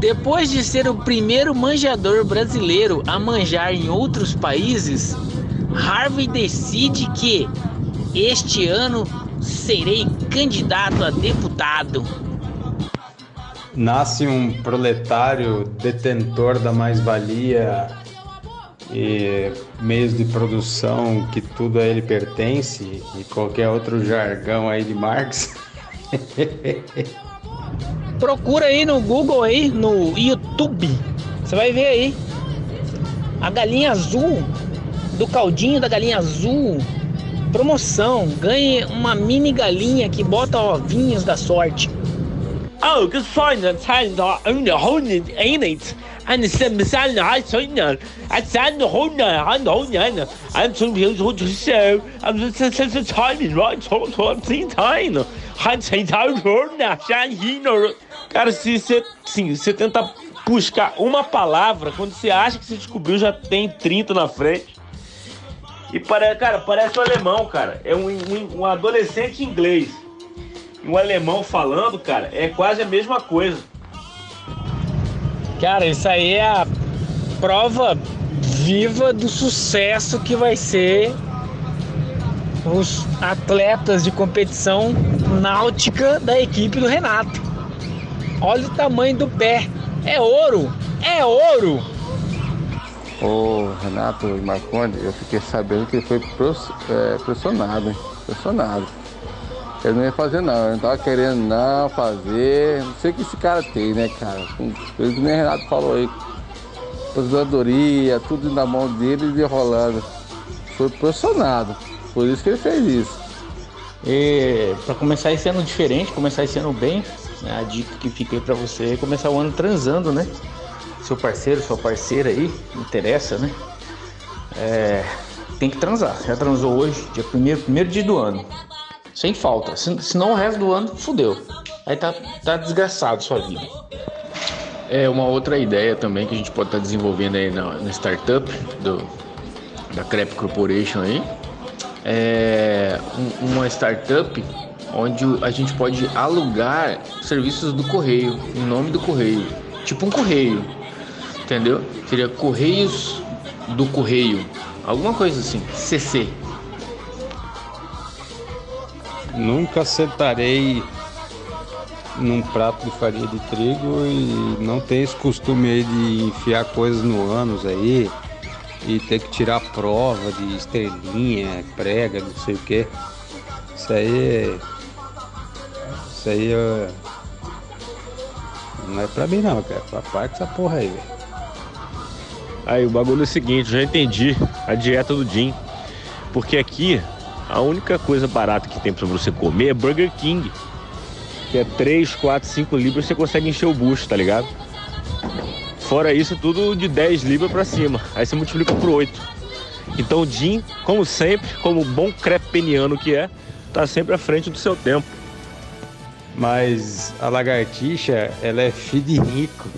Depois de ser o primeiro manjador brasileiro a manjar em outros países, Harvey decide que este ano serei candidato a deputado. Nasce um proletário detentor da mais-valia e meios de produção que tudo a ele pertence e qualquer outro jargão aí de Marx. Procura aí no Google aí, no YouTube. Você vai ver aí. A galinha azul do caldinho da galinha azul. Promoção, ganhe uma mini galinha que bota ovinhos da sorte. Oh, good find that time that only honey it. And I'm I'm I'm vai aceitar o jogo. Cara, se você, sim, você tenta buscar uma palavra, quando você acha que você descobriu, já tem 30 na frente. E, parece, cara, parece um alemão, cara. É um, um, um adolescente inglês. Um alemão falando, cara, é quase a mesma coisa. Cara, isso aí é a prova viva do sucesso que vai ser os atletas de competição náutica da equipe do Renato. Olha o tamanho do pé. É ouro! É ouro! Ô Renato Marconde, eu fiquei sabendo que ele foi é, pressionado, hein? Pressionado. Ele não ia fazer não, ele não tava querendo não fazer. Não sei o que esse cara tem, né, cara? Pelo que nem Renato falou aí. Aposentadoria, tudo na mão dele e rolando. Foi pressionado. Por isso que ele fez isso. Para começar esse ano diferente, começar esse ano bem, né, a dica que fica aí pra você é começar o ano transando, né? Seu parceiro, sua parceira aí, interessa, né? É, tem que transar. Já transou hoje, dia primeiro, primeiro dia do ano sem falta. Senão o resto do ano fudeu. Aí tá, tá desgraçado sua vida. É uma outra ideia também que a gente pode estar tá desenvolvendo aí na, na startup do, da Crep Corporation aí. É um, uma startup onde a gente pode alugar serviços do correio, em nome do correio. Tipo um correio, entendeu? Seria Correios do Correio, alguma coisa assim, CC. Nunca sentarei num prato de farinha de trigo e não tenho esse costume aí de enfiar coisas no ânus aí e ter que tirar prova de estrelinha, prega, não sei o que. Isso aí. Isso aí é, não é pra mim não, cara. Papai com essa porra aí, velho. Aí o bagulho é o seguinte, já entendi a dieta do Jim. Porque aqui a única coisa barata que tem para você comer é Burger King. Que é 3, 4, 5 libras você consegue encher o bucho, tá ligado? Fora isso, tudo de 10 libras para cima. Aí você multiplica por 8. Então o Jim, como sempre, como bom crepeniano que é, tá sempre à frente do seu tempo. Mas a lagartixa, ela é filha de rico.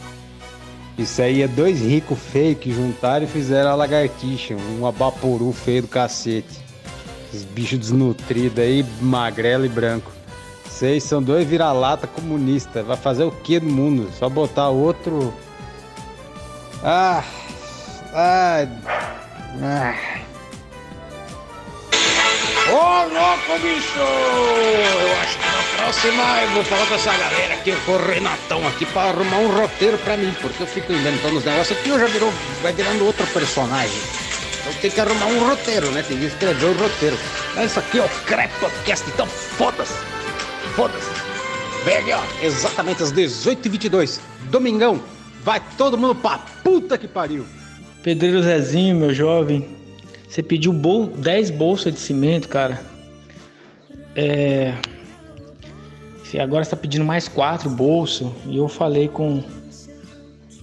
Isso aí é dois ricos feios que juntaram e fizeram a lagartixa, um abaporu feio do cacete. Esses bichos desnutridos aí, magrelo e branco. Vocês são dois vira-lata comunista. Vai fazer o que no mundo? Só botar outro. Ah! Ah! ah. Ô, oh, louco, bicho! Eu acho que na próxima eu vou falar com essa galera aqui, com o Renatão aqui, pra arrumar um roteiro pra mim, porque eu fico inventando os negócios aqui, eu já virou, vai virando outro personagem. Então tem que arrumar um roteiro, né? Tem que escrever o um roteiro. Mas isso aqui é o Crep Podcast, então foda-se. Foda-se. Vem aqui, ó. Exatamente às 18h22. Domingão. Vai todo mundo pra puta que pariu. Pedreiro Zezinho, meu jovem. Você pediu bol 10 bolsas de cimento, cara. É. Você agora está pedindo mais quatro bolsas. E eu falei com,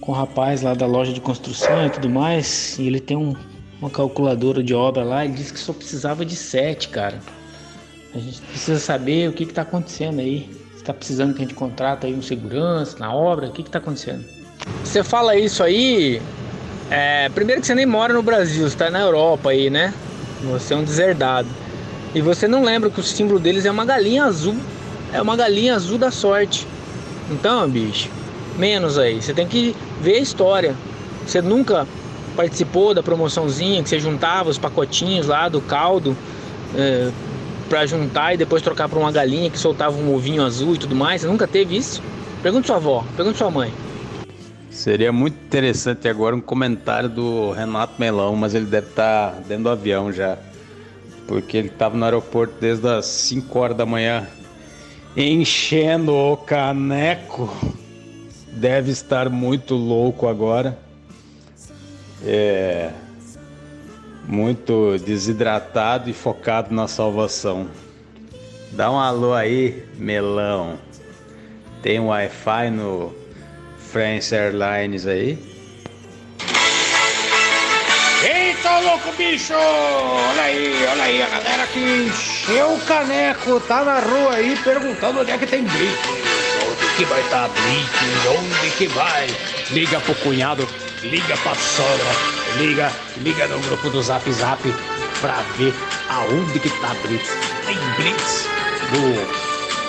com o rapaz lá da loja de construção e tudo mais. E ele tem um, uma calculadora de obra lá, ele disse que só precisava de sete, cara. A gente precisa saber o que está acontecendo aí. Está precisando que a gente contrata aí um segurança na obra? O que está acontecendo? Você fala isso aí. É, primeiro que você nem mora no Brasil, você está na Europa aí, né? Você é um deserdado. E você não lembra que o símbolo deles é uma galinha azul. é uma galinha azul da sorte. Então, bicho, menos aí. Você tem que ver a história. Você nunca participou da promoçãozinha que você juntava os pacotinhos lá do caldo é, para juntar e depois trocar para uma galinha que soltava um ovinho azul e tudo mais? Você nunca teve isso? Pergunta sua avó, pergunta sua mãe. Seria muito interessante agora um comentário do Renato Melão, mas ele deve estar tá dentro do avião já. Porque ele estava no aeroporto desde as 5 horas da manhã, enchendo o caneco. Deve estar muito louco agora. É. Muito desidratado e focado na salvação. Dá um alô aí, melão. Tem Wi-Fi no France Airlines aí? Eita, louco bicho! Olha aí, olha aí, a galera que encheu o caneco tá na rua aí perguntando onde é que tem. Onde que vai estar tá? Onde que vai? Liga pro cunhado, liga pra sogra, liga, liga no grupo do Zap Zap pra ver aonde que tá Blitz. Tem Blitz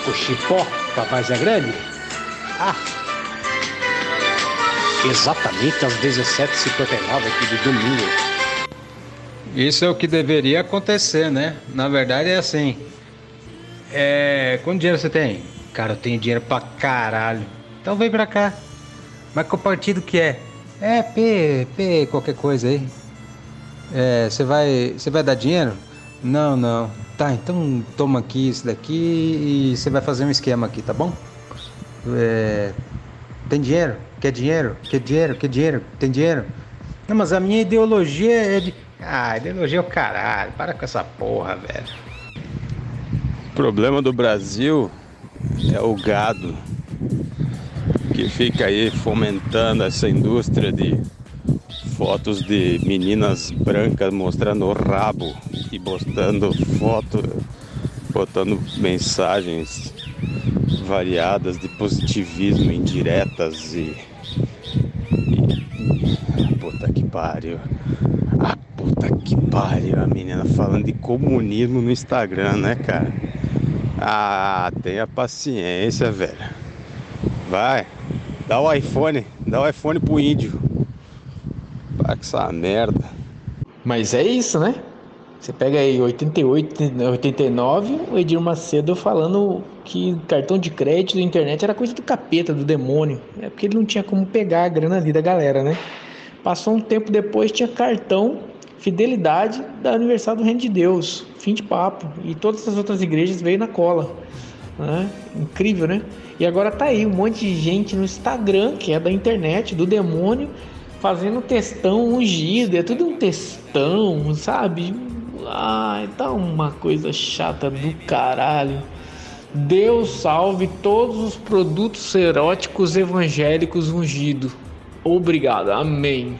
do Chipó, Papai Grande? Ah, exatamente às 17h59 aqui de domingo. Isso é o que deveria acontecer, né? Na verdade é assim. É... Quanto dinheiro você tem? Cara, eu tenho dinheiro pra caralho. Então vem pra cá. Mas qual partido que é? É, P, P, qualquer coisa aí. É, você vai, você vai dar dinheiro? Não, não. Tá, então toma aqui isso daqui e você vai fazer um esquema aqui, tá bom? É, tem dinheiro? Quer dinheiro? Quer dinheiro? Quer dinheiro? Tem dinheiro? Não, mas a minha ideologia é de. Ah, ideologia é o caralho. Para com essa porra, velho. O problema do Brasil é o gado que fica aí fomentando essa indústria de fotos de meninas brancas mostrando o rabo e postando foto, botando mensagens variadas de positivismo indiretas e, e puta que pariu. Ah, puta que pariu, a menina falando de comunismo no Instagram, né, cara? Ah, tenha paciência, velho. Vai, dá o iPhone, dá o iPhone pro índio. Para com essa merda. Mas é isso, né? Você pega aí 88, 89, o Edir Macedo falando que cartão de crédito internet era coisa do capeta, do demônio. É porque ele não tinha como pegar a grana ali da galera, né? Passou um tempo depois, tinha cartão fidelidade da Universidade do Reino de Deus. Fim de papo. E todas as outras igrejas veio na cola. Né? Incrível, né? E agora tá aí um monte de gente no Instagram, que é da internet, do demônio, fazendo textão ungido. É tudo um textão, sabe? Ai, tá uma coisa chata do caralho. Deus salve todos os produtos eróticos evangélicos ungidos. Obrigado, amém.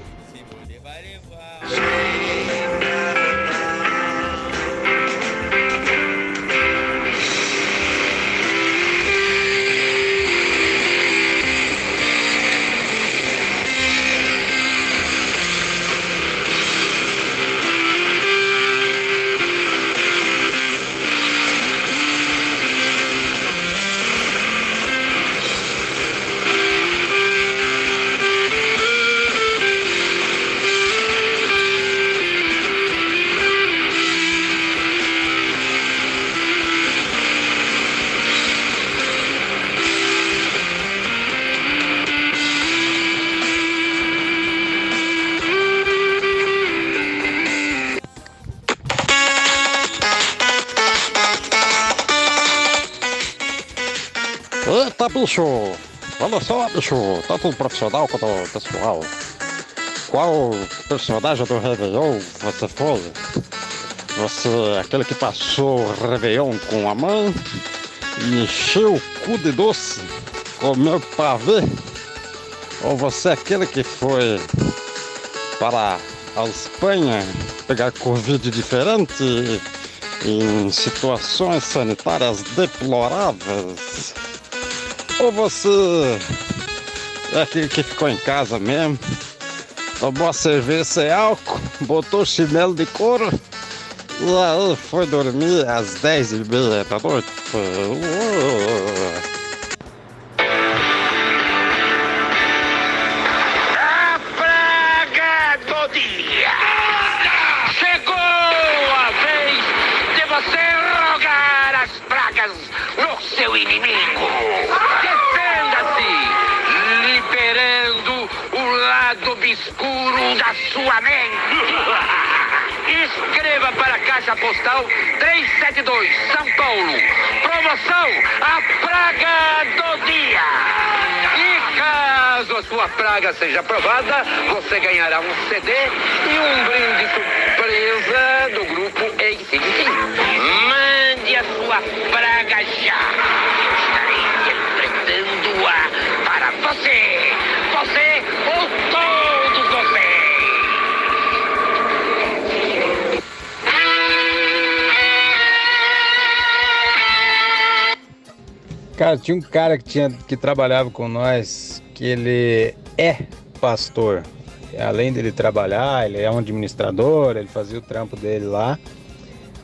Bicho, olha só, bicho, tanto profissional quanto pessoal. Qual personagem do Réveillon você foi? Você é aquele que passou o Réveillon com a mãe e encheu o cu de doce, comeu pavê? Ou você é aquele que foi para a Espanha pegar Covid diferente em situações sanitárias deploráveis? Ou você é aquele que ficou em casa mesmo, tomou a cerveja sem álcool, botou chinelo de couro E foi dormir às 10 e meia da noite. A praga do dia! Chegou a vez de você rogar as pragas no seu inimigo! Obscuro da sua mente! Escreva para a Caixa Postal 372, São Paulo. Promoção A Praga do Dia. E caso a sua praga seja aprovada, você ganhará um CD e um brinde surpresa do grupo ACDC. Mande a sua praga já. Cara, tinha um cara que, tinha, que trabalhava com nós, que ele é pastor. Além dele trabalhar, ele é um administrador, ele fazia o trampo dele lá.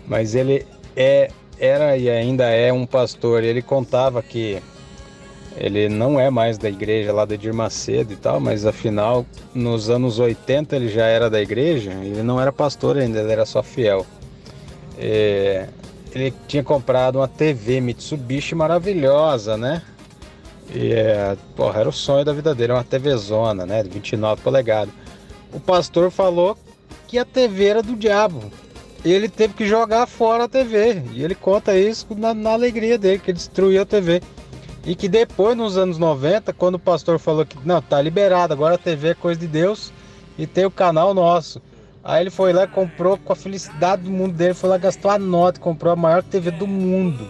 Mas ele é, era e ainda é um pastor. Ele contava que ele não é mais da igreja lá do Edir Macedo e tal, mas afinal, nos anos 80 ele já era da igreja. Ele não era pastor ainda, ele era só fiel. É, ele tinha comprado uma TV Mitsubishi maravilhosa, né? E é, porra, era o sonho da vida dele, uma TV zona, né? De 29 polegadas. O pastor falou que a TV era do diabo. E ele teve que jogar fora a TV. E ele conta isso na, na alegria dele, que destruiu a TV. E que depois, nos anos 90, quando o pastor falou que não, tá liberado, agora a TV é coisa de Deus e tem o canal nosso. Aí ele foi lá, comprou com a felicidade do mundo dele, foi lá, gastou a nota, comprou a maior TV do mundo.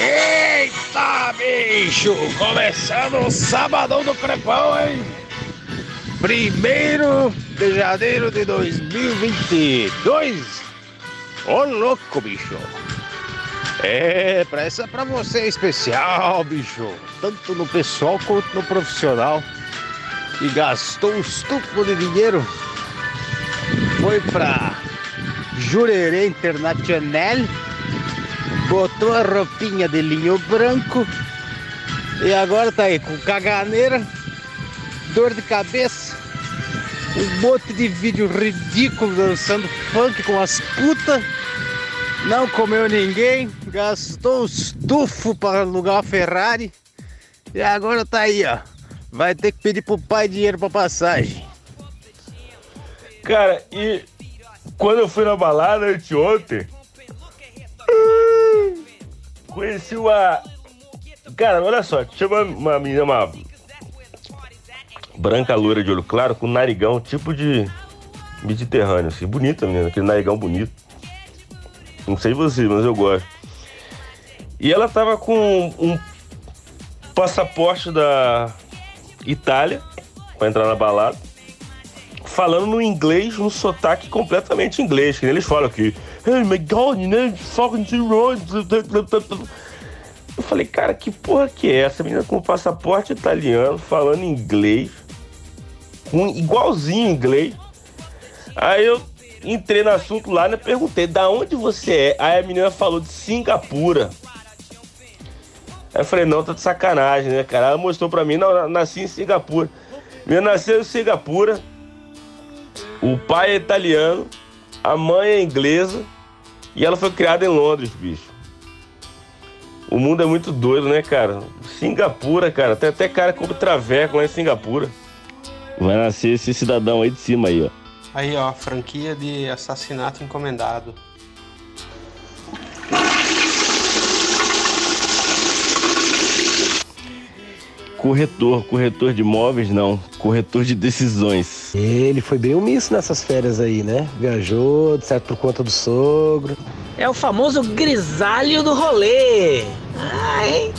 Eita, bicho! Começando o sabadão do crepão, hein? Primeiro de janeiro de 2022. Ô louco, bicho! É, pra essa é pra você especial, bicho. Tanto no pessoal quanto no profissional. E gastou um estupro de dinheiro. Foi pra Jurerê Internacional. Botou a roupinha de linho branco. E agora tá aí com caganeira, dor de cabeça, um monte de vídeo ridículo dançando funk com as putas. Não comeu ninguém, gastou estufo para alugar uma Ferrari. E agora tá aí, ó. Vai ter que pedir pro pai dinheiro pra passagem. Cara, e quando eu fui na balada anteontem, conheci uma. Cara, olha só, tinha uma, uma menina, uma branca loira de olho claro, com um narigão tipo de mediterrâneo, assim, bonita menina, aquele narigão bonito. Não sei você, mas eu gosto. E ela tava com um passaporte da Itália pra entrar na balada, falando no inglês, num sotaque completamente inglês, que eles falam aqui. Hey my god, know, fucking Eu falei, cara, que porra que é essa? Menina com passaporte italiano, falando inglês, com igualzinho inglês. Aí eu entrei no assunto lá, né? Perguntei, da onde você é? Aí a menina falou de Singapura. Aí eu falei, não, tá de sacanagem, né, cara? Ela mostrou pra mim, não, eu nasci em Singapura. Minha nasceu em Singapura. O pai é italiano, a mãe é inglesa e ela foi criada em Londres, bicho. O mundo é muito doido, né, cara? Singapura, cara. Tem até cara como traveco lá em Singapura. Vai nascer esse cidadão aí de cima aí, ó. Aí, ó, franquia de assassinato encomendado. Corretor, corretor de imóveis não, corretor de decisões. Ele foi bem omisso nessas férias aí, né? Viajou, de certo por conta do sogro. É o famoso grisalho do rolê. Ai.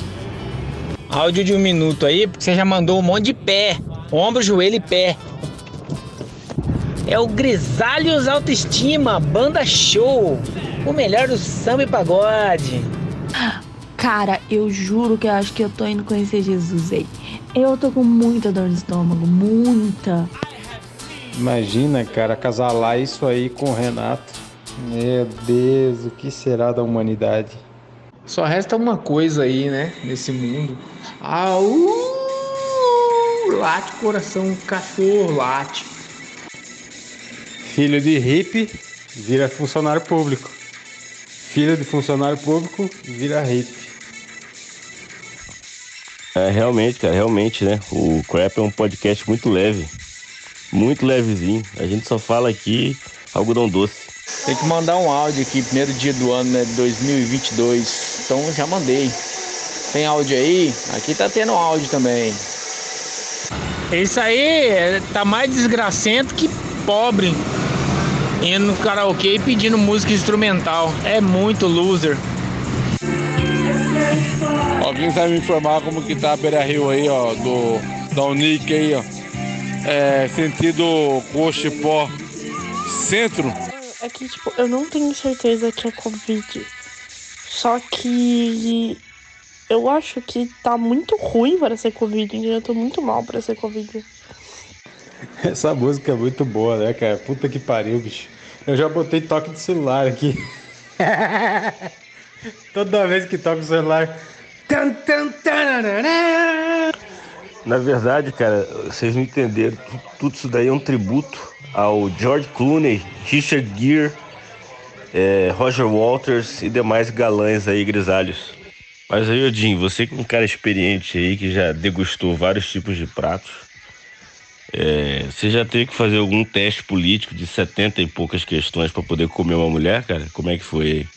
Áudio de um minuto aí, porque você já mandou um monte de pé. Ombro, joelho e pé. É o Grisalhos Autoestima, banda show. O melhor do samba e pagode. Cara, eu juro que eu acho que eu tô indo conhecer Jesus aí. Eu tô com muita dor no estômago, muita. Imagina, cara, casalar isso aí com o Renato. Meu Deus, o que será da humanidade? Só resta uma coisa aí, né? Nesse mundo. Ah, uh, late coração, cachorro, late. Filho de hippie vira funcionário público. Filho de funcionário público vira hippie. É, realmente, cara, realmente, né? O Crap é um podcast muito leve. Muito levezinho. A gente só fala aqui algodão doce. Tem que mandar um áudio aqui, primeiro dia do ano, né? 2022. Então já mandei. Tem áudio aí? Aqui tá tendo áudio também. Isso aí é, tá mais desgracento que pobre indo no karaokê e pedindo música instrumental. É muito loser. Alguém sabe me informar como que tá a Beira Rio aí, ó, do, da Unic aí, ó. É, sentido Cochipó Centro. É que, tipo, eu não tenho certeza que é Covid. Só que eu acho que tá muito ruim para ser Covid, entendeu? Eu tô muito mal para ser Covid. Essa música é muito boa, né, cara? Puta que pariu, bicho. Eu já botei toque de celular aqui. Toda vez que toca o celular. Na verdade, cara, vocês não entenderam. Tu- Tudo isso daí é um tributo ao George Clooney, Richard Gere, é, Roger Walters e demais galãs aí grisalhos. Mas aí, Odin, você que é um cara experiente aí, que já degustou vários tipos de pratos, é, você já teve que fazer algum teste político de 70 e poucas questões pra poder comer uma mulher, cara? Como é que foi?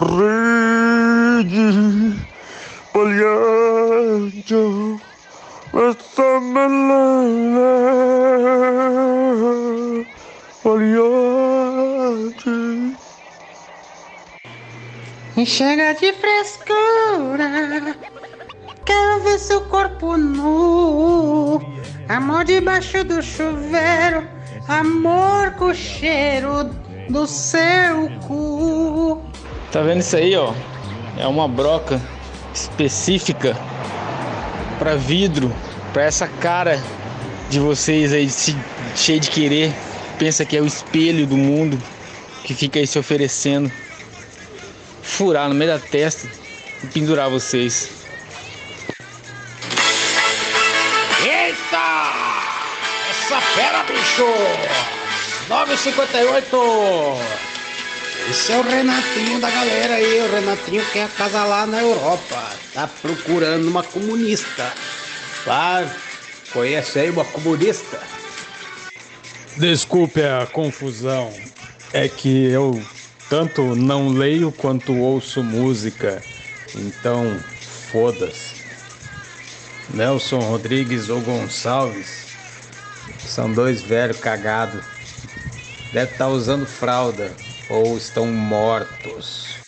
Rede Brilhante, essa melena brilhante. Chega de frescura. Quero ver seu corpo nu. Amor debaixo do chuveiro. Amor com o cheiro do seu cu. Tá vendo isso aí, ó? É uma broca específica para vidro, para essa cara de vocês aí se, cheio de querer, pensa que é o espelho do mundo que fica aí se oferecendo. Furar no meio da testa e pendurar vocês. Essa fera, bicho! 958! Esse é o Renatinho da galera aí, o Renatinho quer lá na Europa. Tá procurando uma comunista. Claro, conhece aí uma comunista? Desculpe a confusão. É que eu tanto não leio quanto ouço música. Então, foda-se. Nelson Rodrigues ou Gonçalves são dois velhos cagados. Deve estar usando fralda ou estão mortos.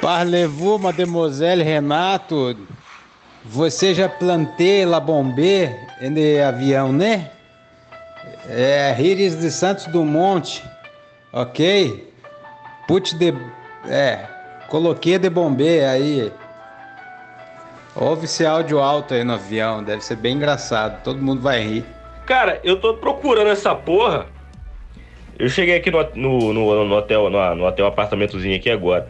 Parlez-vous, mademoiselle Renato? Você já plantei la bombe de avião, né? É, Ríris de Santos Dumont, ok? Put de. É, coloquei de bombe aí. Ouve esse áudio alto aí no avião, deve ser bem engraçado, todo mundo vai rir. Cara, eu tô procurando essa porra. Eu cheguei aqui no, no, no, no hotel, no, no hotel apartamentozinho aqui agora.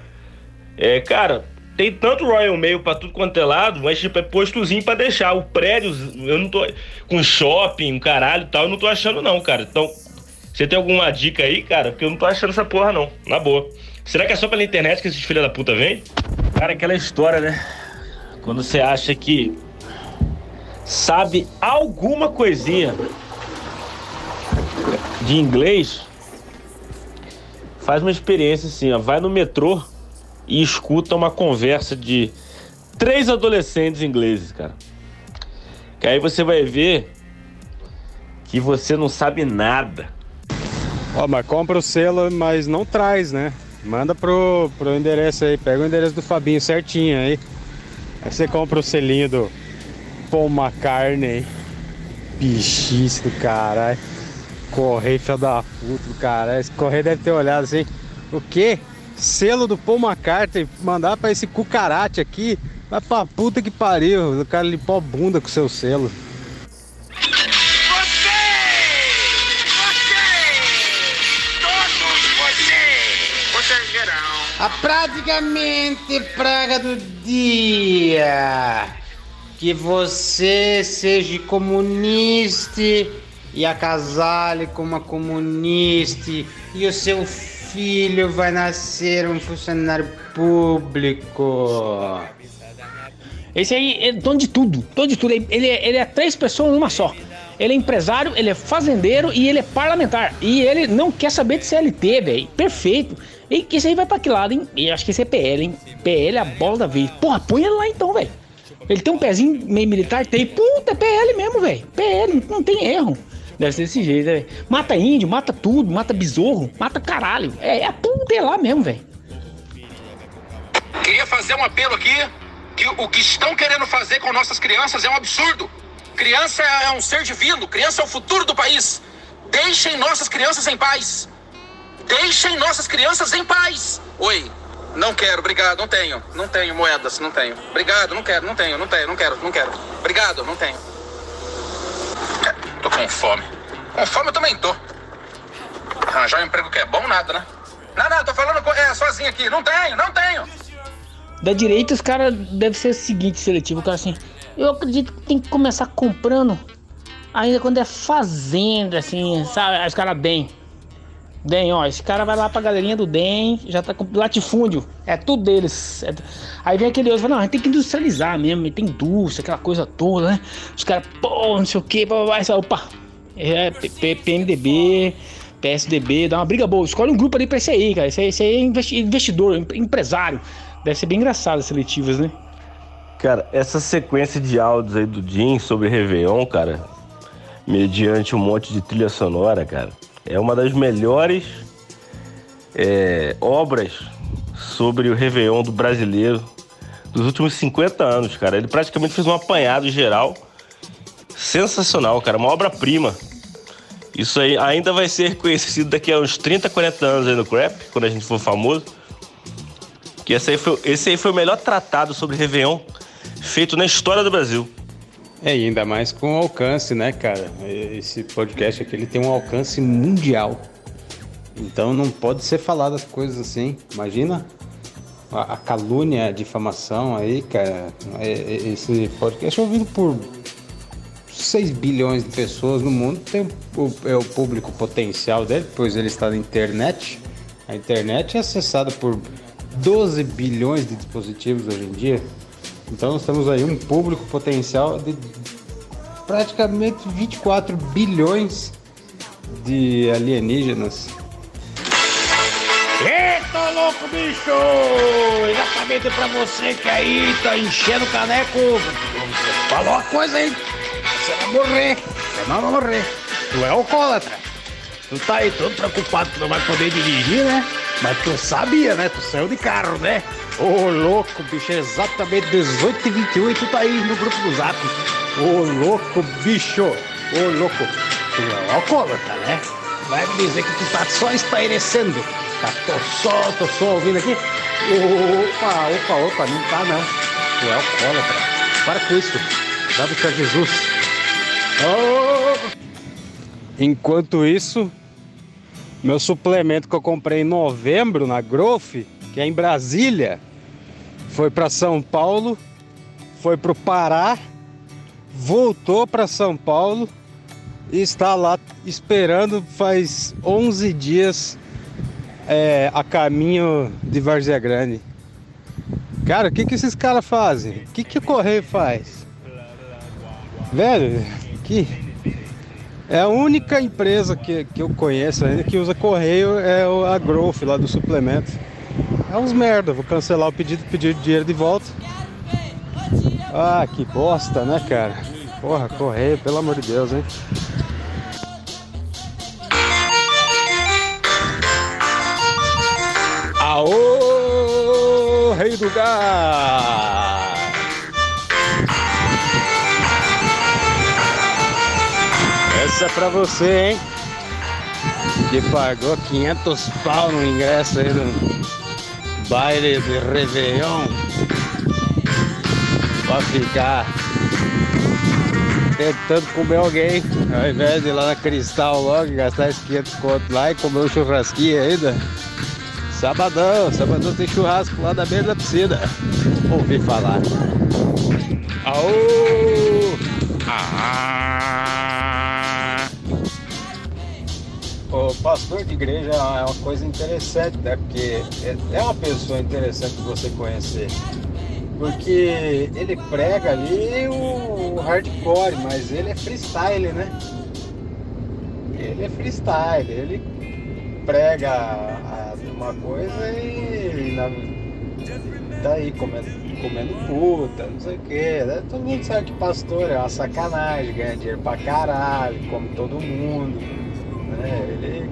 É, cara, tem tanto Royal Mail pra tudo quanto é lado, mas tipo, é postozinho pra deixar. O prédio, eu não tô. Com shopping, um caralho e tal, eu não tô achando não, cara. Então, você tem alguma dica aí, cara? Porque eu não tô achando essa porra não, na boa. Será que é só pela internet que esses filha da puta vêm? Cara, aquela história, né? Quando você acha que sabe alguma coisinha de inglês, faz uma experiência assim, ó, vai no metrô e escuta uma conversa de três adolescentes ingleses, cara. Que aí você vai ver que você não sabe nada. Ó, mas compra o selo, mas não traz, né? Manda pro, pro endereço aí, pega o endereço do Fabinho certinho aí. Aí você compra o selinho do Paul McCartney. Bichice do caralho. Correio filho da puta do caralho. Esse correio deve ter olhado assim. O quê? selo do Paul McCartney, mandar pra esse cucarate aqui. Vai pra puta que pariu. O cara limpou a bunda com seu selo. A praticamente praga do dia. Que você seja comunista e acasale com uma comunista e o seu filho vai nascer um funcionário público. Esse aí é dono de tudo, dono de tudo. Ele é, ele é três pessoas numa só. Ele é empresário, ele é fazendeiro e ele é parlamentar. E ele não quer saber de CLT, velho. Perfeito. E esse aí vai pra que lado, hein? Eu acho que esse é PL, hein? PL é a bola da vez. Porra, põe ele lá então, velho. Ele tem um pezinho meio militar? Tem. Puta, é PL mesmo, velho. PL, não tem erro. Deve ser desse jeito, velho. Mata índio, mata tudo, mata besouro, mata caralho. É, é a puta é lá mesmo, velho. Queria fazer um apelo aqui que o que estão querendo fazer com nossas crianças é um absurdo. Criança é um ser divino, criança é o futuro do país. Deixem nossas crianças em paz. Deixem nossas crianças em paz. Oi, não quero, obrigado, não tenho. Não tenho moedas, não tenho. Obrigado, não quero, não tenho, não tenho, não quero, não quero. Obrigado, não tenho. Tô com fome. Com fome eu também tô. Arranjar um emprego que é bom, nada, né? Não, não, tô falando é, sozinho aqui. Não tenho, não tenho. Da direita, os caras devem ser o seguinte seletivo, o cara assim. Eu acredito que tem que começar comprando ainda quando é fazenda, assim, sabe? Os caras DEM. DEM, ó, esse cara vai lá pra galerinha do DEM, já tá com latifúndio, é tudo deles. É- Aí vem aquele outro, fala, não, a gente tem que industrializar mesmo, tem indústria, aquela coisa toda, né? Os caras, pô, não sei o que, vai, opa, é PMDB, PSDB, dá uma briga boa, escolhe um grupo ali pra esse aí, cara, esse aí, esse aí é investi- investidor, em- empresário. Deve ser bem engraçado as seletivas, né? Cara, essa sequência de áudios aí do Jim sobre Réveillon, cara, mediante um monte de trilha sonora, cara, é uma das melhores é, obras sobre o Réveillon do brasileiro dos últimos 50 anos, cara. Ele praticamente fez um apanhado geral sensacional, cara, uma obra-prima. Isso aí ainda vai ser reconhecido daqui a uns 30, 40 anos aí no Crap, quando a gente for famoso. Que esse aí foi, esse aí foi o melhor tratado sobre Réveillon feito na história do Brasil. É, e ainda mais com alcance, né, cara? Esse podcast aqui ele tem um alcance mundial. Então não pode ser falado as coisas assim. Imagina a, a calúnia, a difamação aí, cara. É- é- Esse podcast é ouvido por 6 bilhões de pessoas no mundo. Tem o, é o público potencial dele, pois ele está na internet. A internet é acessada por 12 bilhões de dispositivos hoje em dia. Então nós temos aí um público potencial de praticamente 24 bilhões de alienígenas. Eita, louco, bicho! Exatamente pra você que aí tá enchendo o caneco. Falou a coisa aí. Você vai morrer. Você não vai morrer. Tu é alcoólatra. Tu tá aí todo preocupado que não vai poder dirigir, né? Mas tu sabia, né? Tu saiu de carro, né? Ô, louco, bicho, é exatamente 18 e 21 e tu tá aí no grupo do Zap. Ô, louco, bicho. Ô, louco. Tu é alcoólatra, né? Vai me dizer que tu tá só espairecendo. Tá, tô só, tô só ouvindo aqui. Opa, opa, opa, não tá não. Tu é alcoólatra. Para com isso. Dado pra Jesus. Oh! Enquanto isso, meu suplemento que eu comprei em novembro na Growth, que é em Brasília, foi para São Paulo, foi para o Pará, voltou para São Paulo e está lá esperando faz 11 dias é, a caminho de Várzea Grande. Cara, o que, que esses caras fazem? O que, que o Correio faz? Velho, que é a única empresa que, que eu conheço ainda que usa correio é a Growth lá do suplemento. É uns merda, vou cancelar o pedido, pedir dinheiro de volta. Ah, que bosta, né, cara? Porra, correio, pelo amor de Deus, hein? Aô, rei do gás! Essa é pra você, hein? Que pagou 500 pau no ingresso aí do, baile de Réveillon pra ficar tentando comer alguém, ao invés de ir lá na Cristal logo gastar esses 500 conto lá e comer um churrasquinho ainda. Sabadão, sabadão tem churrasco lá na beira da piscina. Ouvi falar. Aô! Ah! O pastor de igreja é uma coisa interessante, né? Porque é uma pessoa interessante de você conhecer. Porque ele prega ali o hardcore, mas ele é freestyle, né? Ele é freestyle, ele prega uma coisa e na, tá aí comendo, comendo puta, não sei o que. Né? Todo mundo sabe que pastor é uma sacanagem, ganha dinheiro pra caralho, come todo mundo. Né? Ele,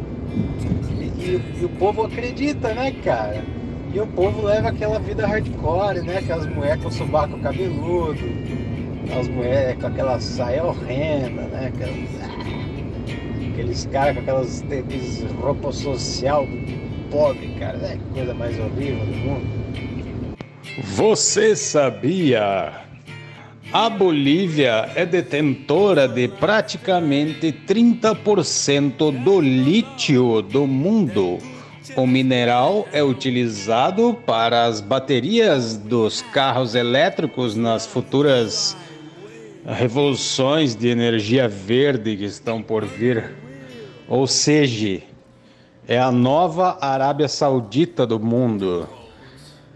e, e- e o povo acredita, né, cara? E o povo leva aquela vida hardcore, né? Aquelas mulheres com sobaco cabeludo, aquelas mulheres com aquela saia horrenda, né? Aquelas, aqueles caras com aquelas aqueles roupa social pobre, cara. Né? Coisa mais horrível do mundo. Você sabia? A Bolívia é detentora de praticamente 30% do lítio do mundo. O mineral é utilizado para as baterias dos carros elétricos nas futuras revoluções de energia verde que estão por vir. Ou seja, é a nova Arábia Saudita do mundo.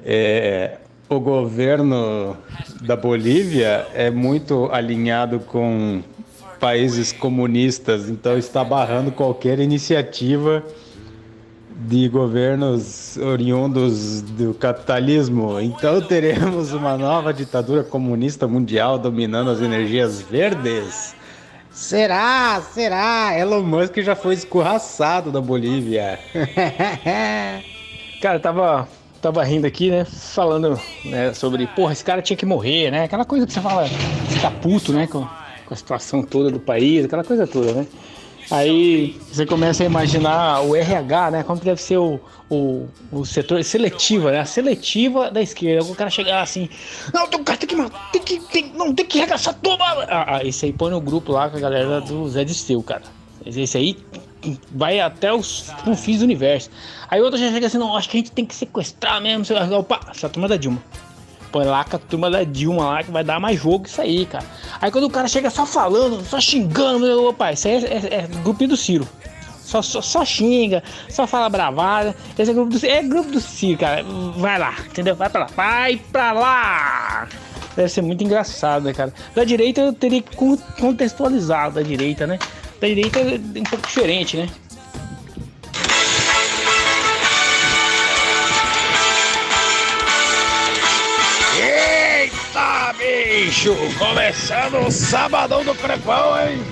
É, o governo da Bolívia é muito alinhado com países comunistas, então está barrando qualquer iniciativa de governos oriundos do capitalismo. Então teremos uma nova ditadura comunista mundial dominando as energias verdes. Será? Será? Elon Musk já foi escorraçado da Bolívia. Cara, tava, tava rindo aqui, né? Falando né, sobre, porra, esse cara tinha que morrer, né? Aquela coisa que você fala, você tá puto, né? Com, com a situação toda do país, aquela coisa toda, né? Aí você começa a imaginar o RH, né? Como que deve ser o, o, o setor seletiva, né? A seletiva da esquerda. O cara chegar assim, não, o cara tem que matar, tem que, tem, não, tem que regaçar toma. Ah, ah, esse aí põe no grupo lá com a galera do Zé Disteu, cara. Esse aí vai até os confins do universo. Aí outro já chega assim, não, acho que a gente tem que sequestrar mesmo. sei lá. Opa, essa turma da Dilma. Põe lá com a turma da Dilma lá, que vai dar mais jogo isso aí, cara. Aí quando o cara chega só falando, só xingando, meu, opa, isso aí é, é, é grupinho do Ciro. Só, só, só xinga, só fala bravada. Esse é grupo do é grupo do Ciro, cara. Vai lá, entendeu? Vai pra lá, vai pra lá. Deve ser muito engraçado, né, cara? Da direita eu teria que con- contextualizar da direita, né? Da direita é um pouco diferente, né? Eita, bicho! Começando o sabadão do crepão, hein?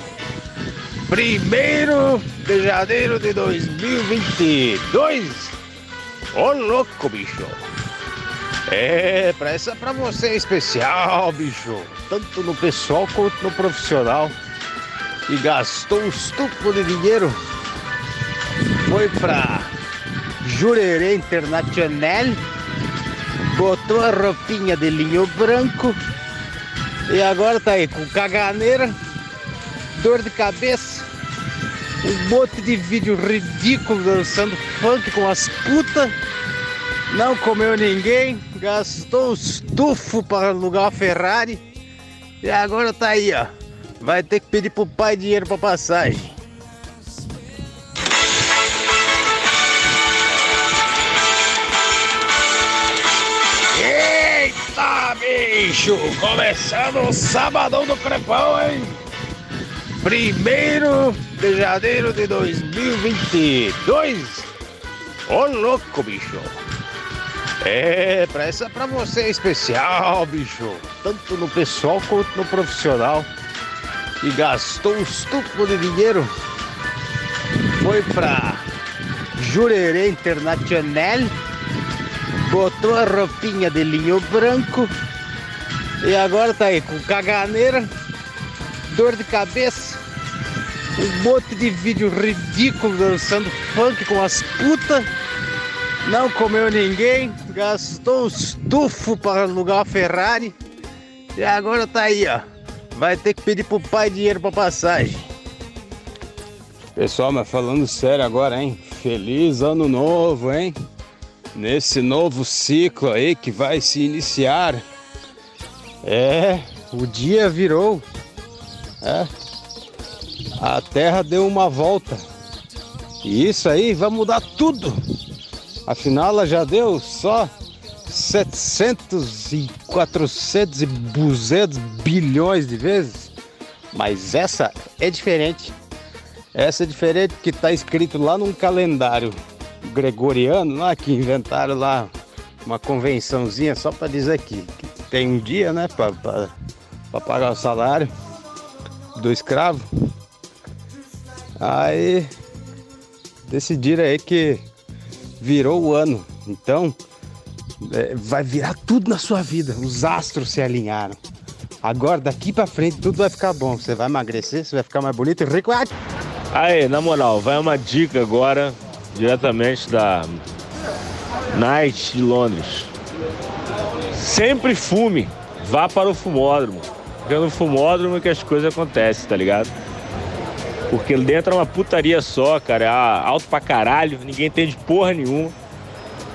Primeiro de janeiro de 2022. Ô, louco, bicho! É, pra essa é pra você em especial, bicho. Tanto no pessoal quanto no profissional. E gastou um estupro de dinheiro. Foi pra Jurerê Internacional botou a roupinha de linho branco e agora tá aí com caganeira, dor de cabeça, um monte de vídeo ridículo dançando funk com as putas, não comeu ninguém, gastou os tufos para alugar uma Ferrari e agora tá aí, ó. Vai ter que pedir pro pai dinheiro pra passagem. Eita, bicho! Começando o sabadão do crepão, hein? Primeiro de janeiro de 2022. Ô, louco, bicho! É, pra essa é pra você em especial, bicho. Tanto no pessoal quanto no profissional. E gastou um estupro de dinheiro. Foi pra Jurerê Internacional botou a roupinha de linho branco e agora tá aí com caganeira, dor de cabeça, um monte de vídeo ridículo dançando funk com as putas, não comeu ninguém, gastou os tufos para alugar uma Ferrari e agora tá aí, ó. Vai ter que pedir pro pai dinheiro pra passagem. Pessoal, mas falando sério agora, hein? Feliz ano novo, hein? Nesse novo ciclo aí que vai se iniciar. É, o dia virou. É. A Terra deu uma volta. E isso aí vai mudar tudo. Afinal, ela já deu só 700 e 400 e 200 bilhões de vezes. Mas essa é diferente. Essa é diferente porque está escrito lá num calendário gregoriano, lá que inventaram lá uma convençãozinha só para dizer que, que tem um dia, né, para pagar o salário do escravo. Aí decidiram aí que virou o ano. Então é, vai virar tudo na sua vida. Os astros se alinharam. Agora, daqui pra frente, tudo vai ficar bom. Você vai emagrecer, você vai ficar mais bonito e rico. Aí, na moral, vai uma dica agora, diretamente da Night de Londres. Sempre fume, vá para o fumódromo. Porque é no fumódromo que as coisas acontecem, tá ligado? Porque dentro é uma putaria só, cara. É alto pra caralho, ninguém entende porra nenhuma.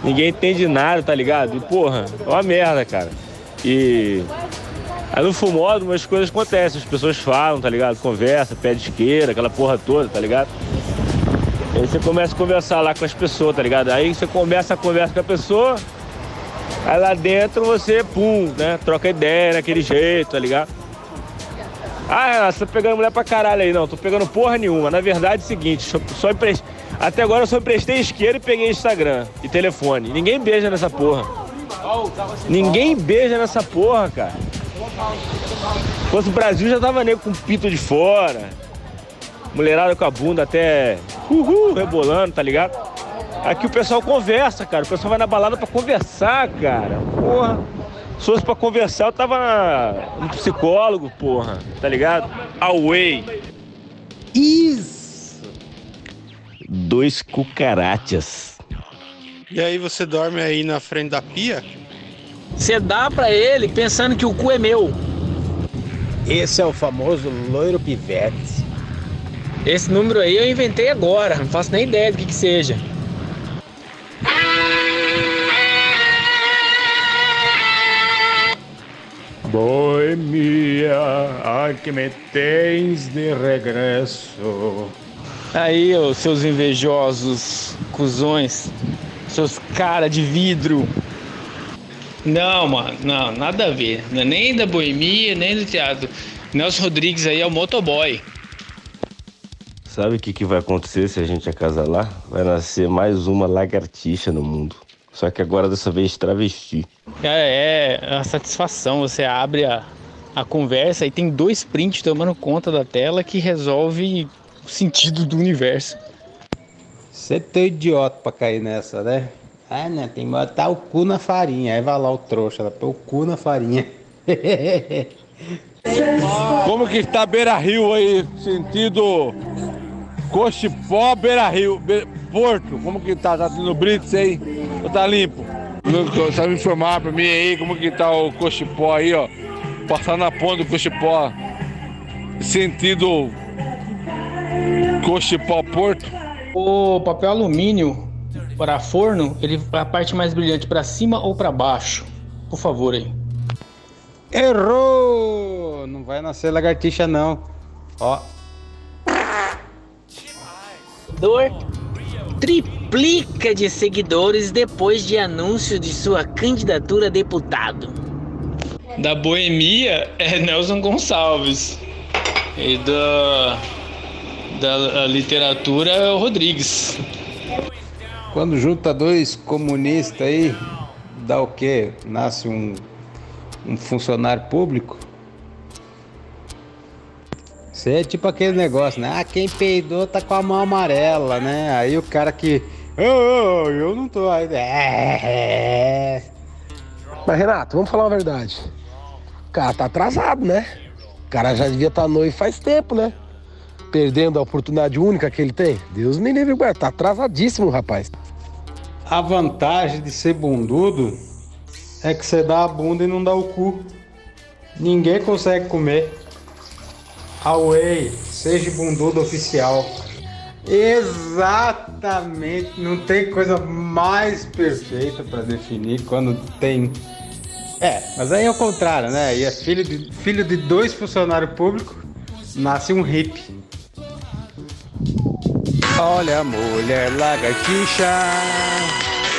Ninguém entende nada, tá ligado? E porra, é uma merda, cara. E aí no fumódromo as coisas acontecem, as pessoas falam, tá ligado? Conversa, pede isqueira, aquela porra toda, tá ligado? Aí você começa a conversar lá com as pessoas, tá ligado? Aí você começa a conversa com a pessoa, aí lá dentro você, pum, né? Troca ideia naquele jeito, tá ligado? Ah, você tá pegando mulher pra caralho aí. Não, tô pegando porra nenhuma. Na verdade é o seguinte, só, só. Até agora eu só emprestei isqueiro e peguei Instagram e telefone. Ninguém beija nessa porra. Ninguém beija nessa porra, cara. Se fosse o Brasil já tava nego com pito de fora. Mulherada com a bunda até uhul, rebolando, tá ligado? Aqui o pessoal conversa, cara. O pessoal vai na balada pra conversar, cara. Porra. Se fosse pra conversar, eu tava na, no psicólogo, porra. Tá ligado? Away. Isso! Dois cucarachas. E aí você dorme aí na frente da pia? Você dá pra ele pensando que o cu é meu. Esse é o famoso loiro pivete. Esse número aí eu inventei agora, não faço nem ideia do que que seja. Boemia, ai que me tens de regresso. Aí, ô, seus invejosos cuzões, seus cara de vidro. Não, mano, não, nada a ver. Não é nem da boemia, nem do teatro. Nelson Rodrigues aí é o motoboy. Sabe o que, que vai acontecer se a gente acasalar? Vai nascer mais uma lagartixa no mundo. Só que agora dessa vez travesti. É, é a satisfação. Você abre a, a conversa e tem dois prints tomando conta da tela que resolve o sentido do universo. Você tem idiota pra cair nessa, né? Ah, não, tem que botar o cu na farinha. Aí vai lá o trouxa, ela põe o cu na farinha. Como que está Beira Rio aí, sentido Cochipó, Beira Rio, Be- Porto? Como que tá? Tá no Brits aí? Ou tá limpo? Não- Sabe informar pra mim aí como que tá o Cochipó aí, ó? Passar na ponte do Cochipó, sentido Cochipó Porto. O papel alumínio para forno, ele a parte mais brilhante para cima ou para baixo? Por favor aí. Errou! Não vai nascer lagartixa, não. Ó, Dor triplica de seguidores depois de anúncio de sua candidatura a deputado. Da boemia é Nelson Gonçalves. E da, da literatura é o Rodrigues. quando junta dois comunistas aí, dá o quê? Nasce um, um funcionário público? Isso é tipo aquele negócio, né? Ah, quem peidou tá com a mão amarela, né? Aí o cara que. "Ô, ô, eu não tô. Aí, É. Mas Renato, vamos falar a verdade. O cara tá atrasado, né? O cara já devia estar noivo faz tempo, né? Perdendo a oportunidade única que ele tem. Deus me livre, guarda. Tá atrasadíssimo, rapaz. A vantagem de ser bundudo é que você dá a bunda e não dá o cu. Ninguém consegue comer. Away, seja bundudo oficial. Exatamente, não tem coisa mais perfeita para definir quando tem. É, mas aí é o contrário, né? E é filho de, filho de dois funcionários públicos, nasce um hippie. Olha a mulher lagartixa,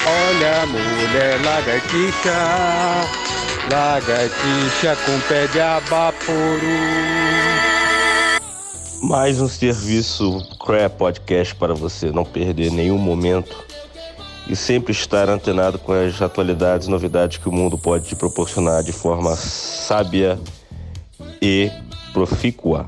olha a mulher lagartixa, lagartixa com pé de abaporu. Mais um serviço Crap Podcast para você não perder nenhum momento e sempre estar antenado com as atualidades e novidades que o mundo pode te proporcionar de forma sábia e profícua.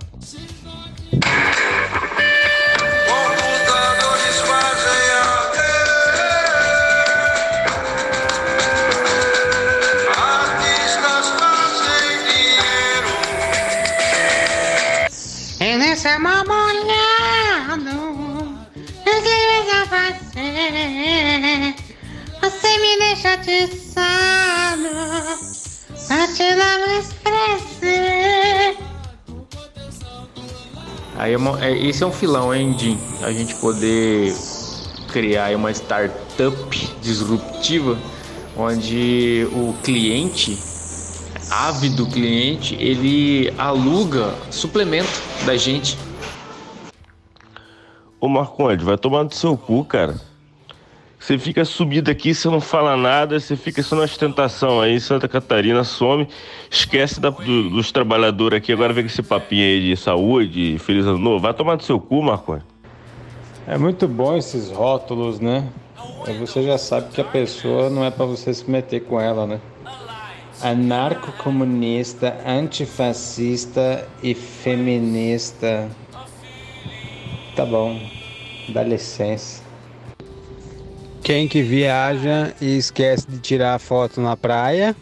Atiçado, pra te dar mais prazer. Aí é uma- é- esse é um filão, hein, Jim? A gente poder criar uma startup disruptiva onde o cliente, ávido cliente, ele aluga suplemento da gente. Ô Marconde, vai tomar no seu cu, cara. Você fica subido aqui, você não fala nada, você fica só na ostentação aí, Santa Catarina some, esquece da- do- dos trabalhadores aqui, agora vem com esse papinho aí de saúde, feliz ano novo. Vai tomar no seu cu, Marconde. É muito bom esses rótulos, né? Aí você já sabe que a pessoa não é pra você se meter com ela, né? Anarco-comunista, antifascista e feminista. Tá bom, dá licença. Quem que viaja e esquece de tirar foto na praia?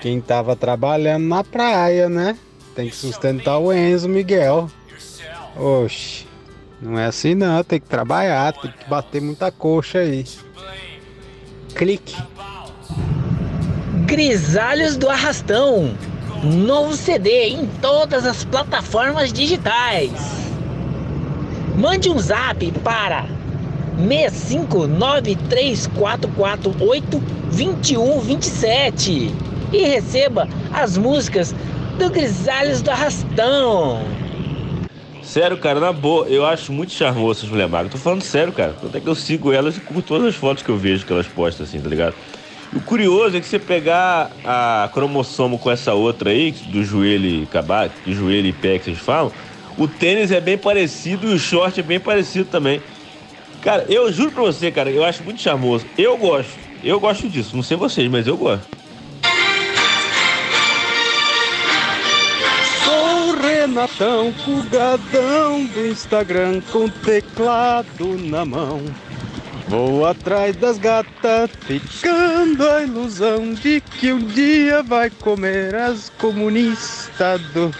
Quem tava trabalhando na praia, né? Tem que sustentar o Enzo Miguel. Oxe, não é assim não, tem que trabalhar, tem que bater muita coxa aí. Clique. Grisalhos do Arrastão. Novo CD em todas as plataformas digitais. Mande um zap para 65934482127 e receba as músicas do Grisalhos do Arrastão. Sério, cara, na boa, eu acho muito charmoso essas mulheres magras. Tô falando sério, cara. Tanto é que eu sigo elas e curto todas as fotos que eu vejo que elas postam, assim, tá ligado? O curioso é que você pegar a cromossomo com essa outra aí, do joelho e cabaco, de joelho e pé que vocês falam, o tênis é bem parecido e o short é bem parecido também. Cara, eu juro pra você, cara, eu acho muito charmoso. Eu gosto. Eu gosto disso. Não sei vocês, mas eu gosto. Sou Renatão, fugadão do Instagram com teclado na mão. Vou atrás das gatas, ficando a ilusão de que um dia vai comer as comunistas do.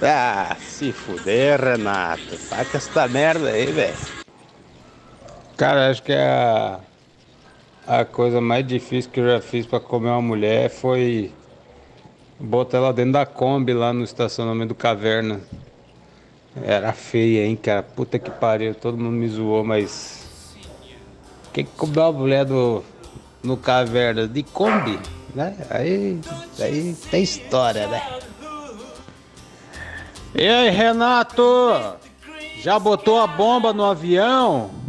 Ah, se fuder, Renato. Com essa merda aí, velho. Cara, acho que a, a coisa mais difícil que eu já fiz pra comer uma mulher foi botar ela dentro da Kombi lá no estacionamento do Caverna. Era feia, hein, cara? Puta que pariu, todo mundo me zoou, mas. Quem que comeu a mulher do, no Caverna? De Kombi, né? Aí, aí tem história, né? E aí, Renato? Já botou a bomba no avião?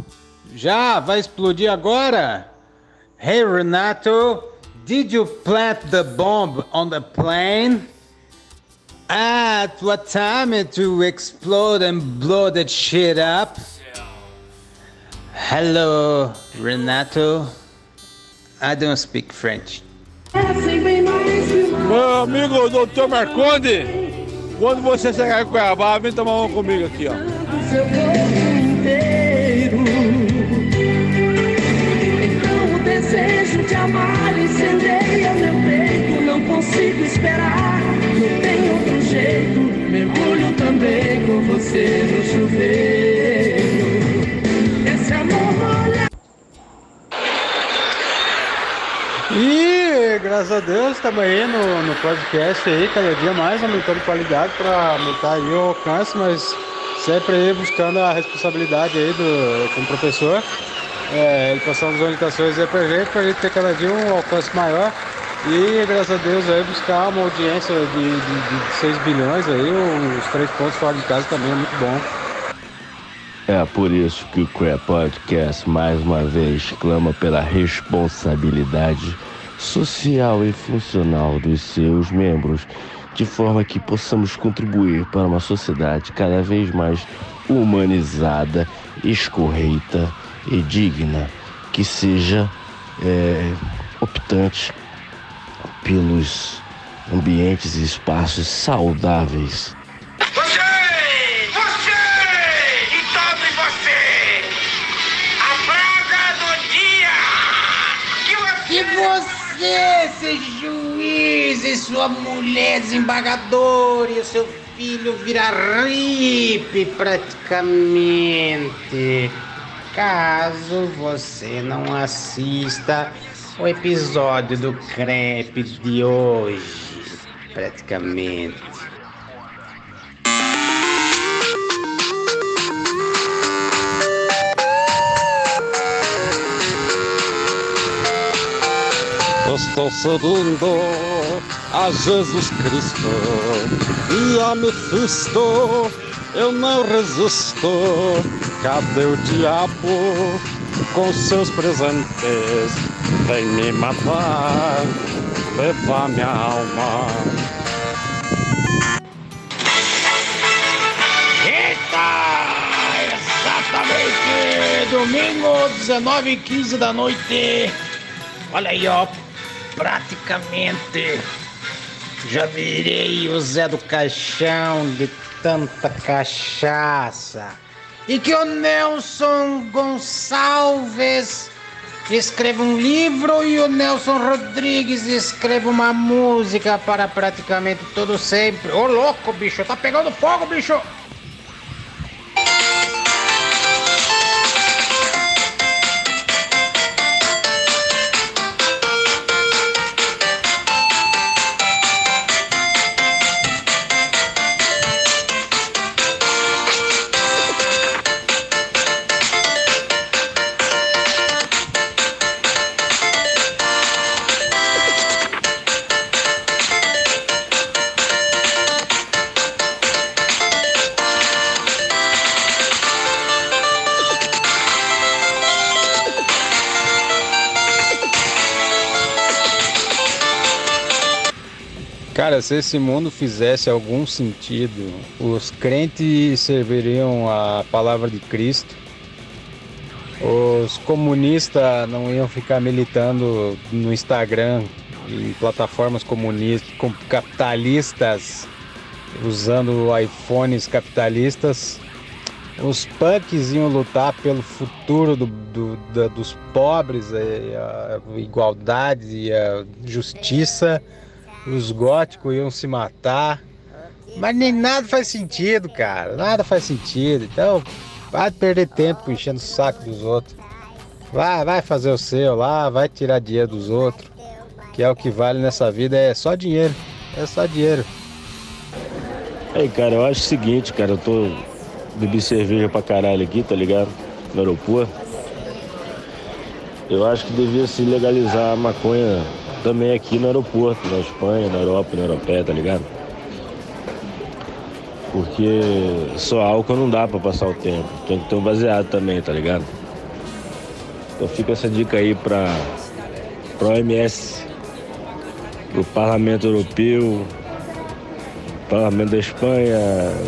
Já? Vai explodir agora? Hey, Renato, did you plant the bomb on the plane? At what time to explode and blow that shit up? Hello, Renato. I don't speak French. Meu amigo doutor Marconde, quando você chegar em Cuiabá, vem tomar uma comigo aqui, ó. deixo de amar, incendeia meu peito, não consigo esperar, não tem outro jeito, mergulho também com você no chuveiro. Esse amor molha. E graças a Deus estamos aí no, no podcast aí, cada dia mais aumentando qualidade para aumentar aí o alcance, mas sempre aí buscando a responsabilidade aí do, como professor é, ele passando as orientações aí pra gente, pra gente ter cada dia um alcance maior e graças a Deus aí buscar uma audiência de, de, de 6 bilhões aí, os três pontos fora de casa também é muito bom. É por isso que o Crap Podcast mais uma vez clama pela responsabilidade social e funcional dos seus membros, de forma que possamos contribuir para uma sociedade cada vez mais humanizada, escorreita e digna, que seja é, optante pelos ambientes e espaços saudáveis E todos você! A praga do dia! Que você... Que você, seu juiz, e sua mulher desembargadora e o seu filho vira ripe praticamente. Caso você não assista o episódio do crepe de hoje, praticamente. Estou seguindo a Jesus Cristo e a Mephisto eu não resisto. Cadê o diabo com seus presentes? Vem me matar, levar minha alma. Eita! Exatamente! Domingo, 19 e 15 da noite. Olha aí, ó. Praticamente já virei o Zé do Caixão de tanta cachaça. E que o Nelson Gonçalves escreva um livro e o Nelson Rodrigues escreva uma música para praticamente todo sempre. Ô louco, bicho, tá pegando fogo, bicho! Cara, se esse mundo fizesse algum sentido, os crentes serviriam a palavra de Cristo, os comunistas não iam ficar militando no Instagram em plataformas comunistas, com capitalistas, usando iPhones capitalistas, os punks iam lutar pelo futuro do- do- da- dos pobres, e a igualdade e a justiça os góticos iam se matar. Mas nem nada faz sentido, cara. Nada faz sentido. Então, vai perder tempo enchendo o saco dos outros. Vai, vai fazer o seu lá, vai tirar dinheiro dos outros. Que é o que vale nessa vida, é só dinheiro. É só dinheiro. Aí, cara, eu acho o seguinte, cara, eu tô. Bebi cerveja pra caralho aqui, tá ligado? No aeroporto. Eu acho que devia se legalizar a maconha também aqui no aeroporto, na Espanha, na Europa, na Europeia, tá ligado? Porque só álcool não dá pra passar o tempo. Tem que ter um baseado também, tá ligado? Então fica essa dica aí pra, pra OMS, pro Parlamento Europeu, Parlamento da Espanha,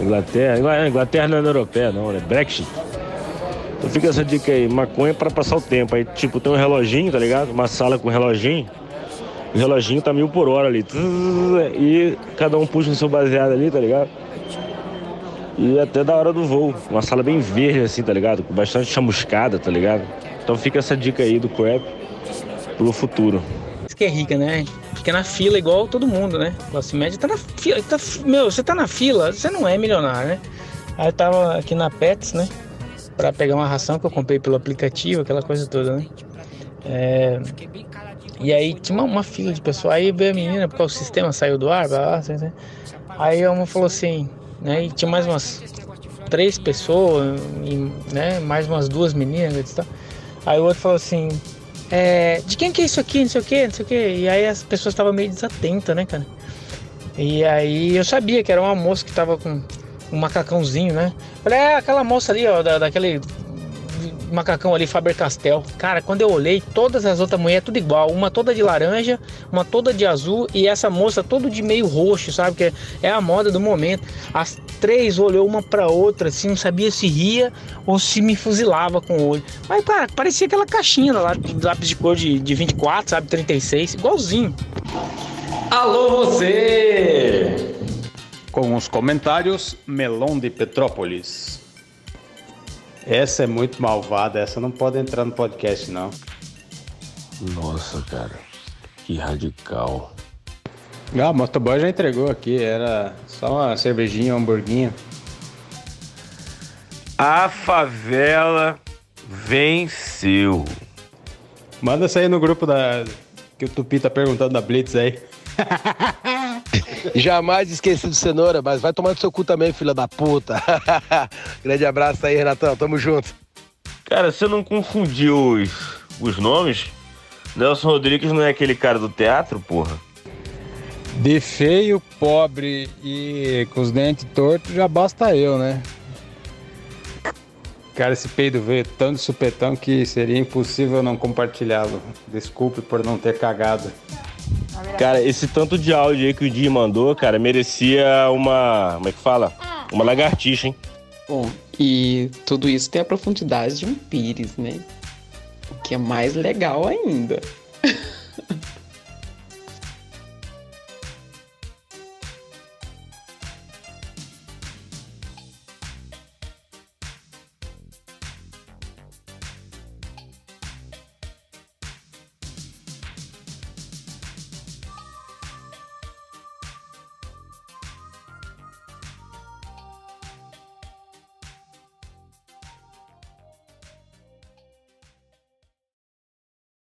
Inglaterra. Ingla- Inglaterra não é na Europeia, não, né? Brexit. Então fica essa dica aí, maconha pra passar o tempo. Aí, tipo, tem um reloginho, tá ligado? Uma sala com reloginho. O reloginho tá mil por hora ali. E cada um puxa no seu baseado ali, tá ligado? E até da hora do voo. Uma sala bem verde, assim, tá ligado? Com bastante chamuscada, tá ligado? Então fica essa dica aí do crap pro futuro. Isso que é rica, né? Fica na fila igual todo mundo, né? Classe média tá na fila. Tá, meu, você tá na fila, você não é milionário, né? Aí eu tava aqui na Pets, né? Pra pegar uma ração que eu comprei pelo aplicativo, aquela coisa toda, né? É, E aí tinha uma, uma fila de pessoas. Aí veio a menina, porque o sistema saiu do ar. Blá, blá, assim, assim. Aí uma falou assim, né? E tinha mais umas três pessoas, e, né? Mais umas duas meninas tal. Aí o outro falou assim, é, de quem que é isso aqui, não sei o que, não sei o que. E aí as pessoas estavam meio desatentas, né, cara? E aí eu sabia que era uma moça que tava com um macacãozinho, né? Falei, é aquela moça ali, ó, da, daquele macacão ali, Faber-Castell. Cara, quando eu olhei, todas as outras mulheres tudo igual. Uma toda de laranja, uma toda de azul e essa moça todo de meio roxo, sabe? Que é a moda do momento. As três olhou uma pra outra, assim, não sabia se ria ou se me fuzilava com o olho. Mas, cara, parecia aquela caixinha lá, de lápis de cor de, de 24, sabe? 36, igualzinho. Alô você! Com os comentários, Melão de Petrópolis. Essa é muito malvada, essa não pode entrar no podcast, não. Nossa, cara, que radical. Ah, o motoboy já entregou aqui, era só uma cervejinha, um hamburguinho. A favela venceu. Manda isso aí no grupo da. Que o Tupi tá perguntando da Blitz aí. Jamais esqueci do cenoura, mas vai tomar no seu cu também, filha da puta. Grande abraço aí, Renatão. Tamo junto. Cara, você não confundiu os, os nomes? Nelson Rodrigues não é aquele cara do teatro, porra? De feio, pobre e com os dentes tortos, já basta eu, né? Cara, esse peido veio tão de supetão que seria impossível não compartilhá-lo. Desculpe por não ter cagado. Cara, esse tanto de áudio aí que o Di mandou, cara, merecia uma. Como é que fala? Uma lagartixa, hein? Bom, e tudo isso tem a profundidade de um pires, né? O que é mais legal ainda.